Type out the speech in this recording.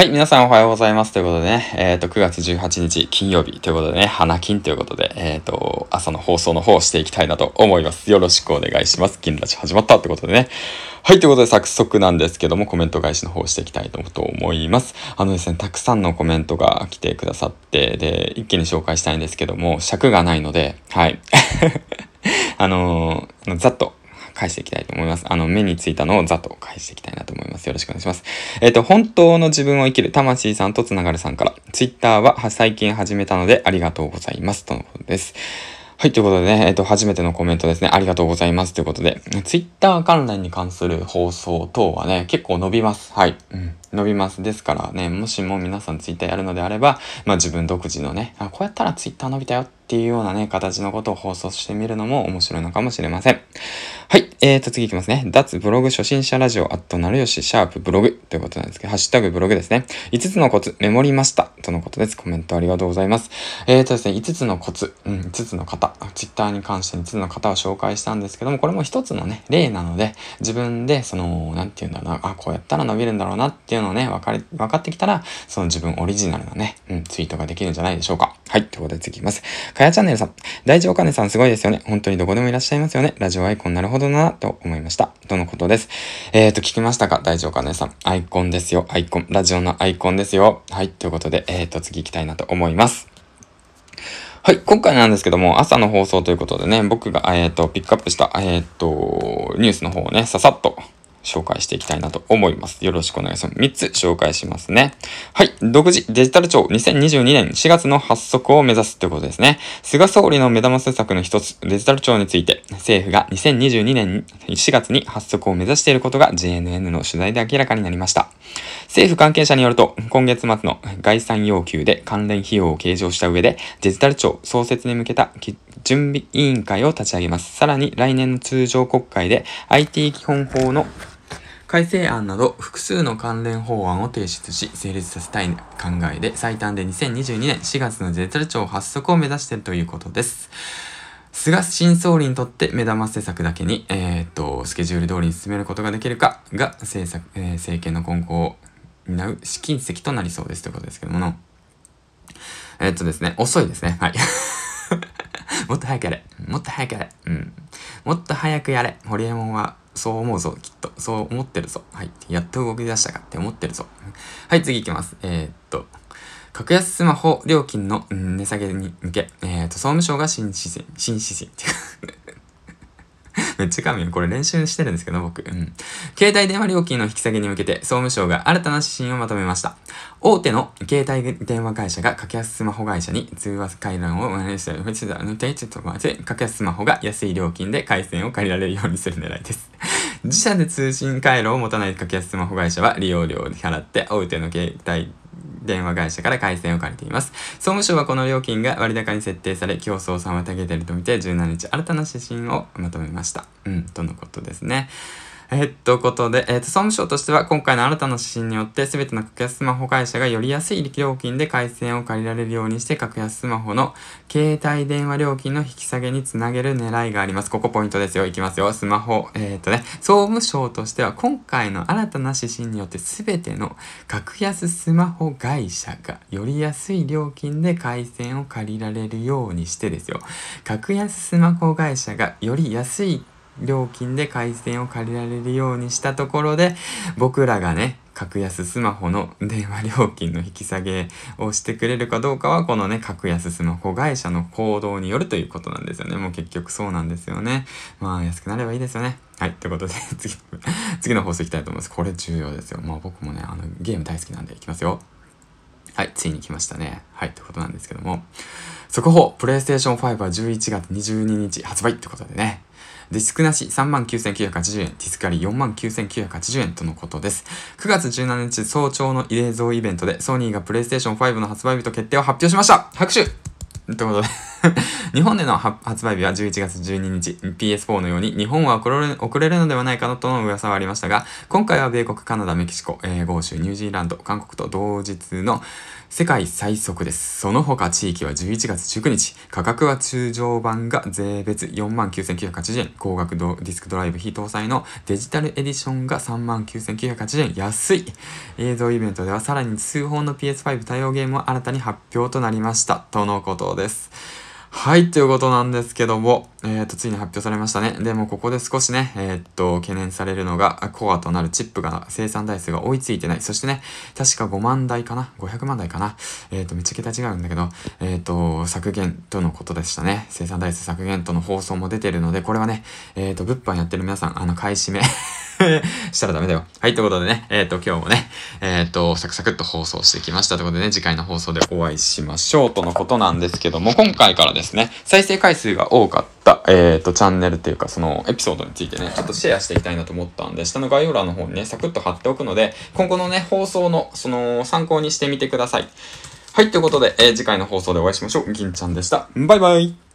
はい、皆さんおはようございます。ということでね、えっ、ー、と、9月18日金曜日ということでね、花金ということで、えっ、ー、と、朝の放送の方をしていきたいなと思います。よろしくお願いします。金ラジ始まったってことでね。はい、ということで早速なんですけども、コメント返しの方をしていきたいと思います。あのですね、たくさんのコメントが来てくださって、で、一気に紹介したいんですけども、尺がないので、はい。あのー、ざっと返していきたいと思います。あの、目についたのをざっと返していきたいなと思います。よろしくお願いします。えっ、ー、と、本当の自分を生きる魂さんとつながるさんから、ツイッターは最近始めたのでありがとうございます。とのことです。はい、ということでね、えっ、ー、と、初めてのコメントですね。ありがとうございます。ということで、ツイッター関連に関する放送等はね、結構伸びます。はい。うん。伸びます。ですからね、もしも皆さんツイッターやるのであれば、まあ自分独自のね、あ、こうやったらツイッター伸びたよってっていうようなね、形のことを放送してみるのも面白いのかもしれません。はい。えーと、次いきますね。脱ブログ初心者ラジオ、アットなるよし、シャープブログということなんですけど、ハッシュタグブログですね。5つのコツ、メモりました。とのことです。コメントありがとうございます。えーとですね、5つのコツ、うん、5つの方、ツイッターに関して5つの方を紹介したんですけども、これも1つのね、例なので、自分で、その、なんて言うんだろうな、あ、こうやったら伸びるんだろうなっていうのをね、分かり、分かってきたら、その自分オリジナルなね、うん、ツイートができるんじゃないでしょうか。はい。ということで次いきます。かやチャンネルさん。大丈夫かねさんすごいですよね。本当にどこでもいらっしゃいますよね。ラジオアイコンなるほどな、と思いました。とのことです。えーと、聞きましたか？大丈夫かねさん。アイコンですよ。アイコン。ラジオのアイコンですよ。はい。ということで、えーと、次行きたいなと思います。はい。今回なんですけども、朝の放送ということでね、僕が、えっ、ー、と、ピックアップした、えっ、ー、と、ニュースの方をね、ささっと紹介していきたいなと思います。よろしくお願いします。3つ紹介しますね。はい。独自デジタル庁2022年4月の発足を目指すということですね。菅総理の目玉施策の一つ、デジタル庁について、政府が2022年4月に発足を目指していることが JNN の取材で明らかになりました。政府関係者によると、今月末の概算要求で関連費用を計上した上で、デジタル庁創設に向けた準備委員会を立ち上げます。さらに来年の通常国会で IT 基本法の改正案など複数の関連法案を提出し成立させたい考えで最短で2022年4月のデジタル庁発足を目指しているということです。菅新総理にとって目玉施策だけに、えー、っと、スケジュール通りに進めることができるかが政策、えー、政権の今後を担う試金石となりそうですということですけどもえー、っとですね、遅いですね。はい。もっと早くやれ。もっと早くやれ。うん。もっと早くやれ。ホリエモンはそう思うぞ、と。そう思ってるぞ。はい。やっと動き出したかって思ってるぞ。はい、次行きます。えー、っと、格安スマホ料金の値下げに向け、えー、っと、総務省が新指針、新指針っていうめっちゃ神よ。これ練習してるんですけど、僕。うん。携帯電話料金の引き下げに向けて、総務省が新たな指針をまとめました。大手の携帯電話会社が格安スマホ会社に通話回覧を真似して。ちょっと待って、格安スマホが安い料金で回線を借りられるようにする狙いです。自社で通信回路を持たない格安スマホ会社は利用料を払って大手の携帯電話会社から回線を借りています。総務省はこの料金が割高に設定され、競争を妨げているとみて、17日新たな指針をまとめました。うん、とのことですね。えっと、ことで、えっと、総務省としては、今回の新たな指針によって、すべての格安スマホ会社がより安い料金で回線を借りられるようにして、格安スマホの携帯電話料金の引き下げにつなげる狙いがあります。ここポイントですよ。いきますよ。スマホ、えー、っとね、総務省としては、今回の新たな指針によって、すべての格安スマホ会社がより安い料金で回線を借りられるようにしてですよ。格安スマホ会社がより安い料金で回線を借りられるようにしたところで僕らがね格安スマホの電話料金の引き下げをしてくれるかどうかはこのね格安スマホ会社の行動によるということなんですよね。もう結局そうなんですよね。まあ安くなればいいですよね。はいということで 次次の放送いきたいと思います。これ重要ですよ。まあ僕もねあのゲーム大好きなんでいきますよ。はいついに来ましたね。はいってことなんですけども。速報プレイステーション5は11月22日発売ってことでね。ディスクなし39,980円、ディスクあり49,980円とのことです。9月17日早朝の異例像イベントでソニーがプレイステーション5の発売日と決定を発表しました。拍手ということで。日本での発売日は11月12日。PS4 のように日本は遅れるのではないかとの噂はありましたが、今回は米国、カナダ、メキシコ、えー、豪州、ニュージーランド、韓国と同日の世界最速です。その他地域は11月19日。価格は通常版が税別49,980円。高額ディスクドライブ非搭載のデジタルエディションが39,980円。安い映像イベントではさらに数本の PS5 対応ゲームも新たに発表となりました。とのことです。はい、ということなんですけども、えっ、ー、と、ついに発表されましたね。でも、ここで少しね、えっ、ー、と、懸念されるのが、コアとなるチップが、生産台数が追いついてない。そしてね、確か5万台かな ?500 万台かな？えっ、ー、と、めっちゃ桁違うんだけど、えっ、と、削減とのことでしたね。生産台数削減との放送も出てるので、これはね、えっ、と、物販やってる皆さん、あの、買い占め したらダメだよ。はい、ということでね、えっ、ー、と、今日もね、えっ、ー、と、サクサクっと放送してきましたということでね、次回の放送でお会いしましょうとのことなんですけども、今回からですね、再生回数が多かった、えっ、ー、と、チャンネルっていうか、その、エピソードについてね、ちょっとシェアしていきたいなと思ったんで、下の概要欄の方にね、サクッと貼っておくので、今後のね、放送の、その、参考にしてみてください。はい、ということで、え、次回の放送でお会いしましょう。銀ちゃんでした。バイバイ。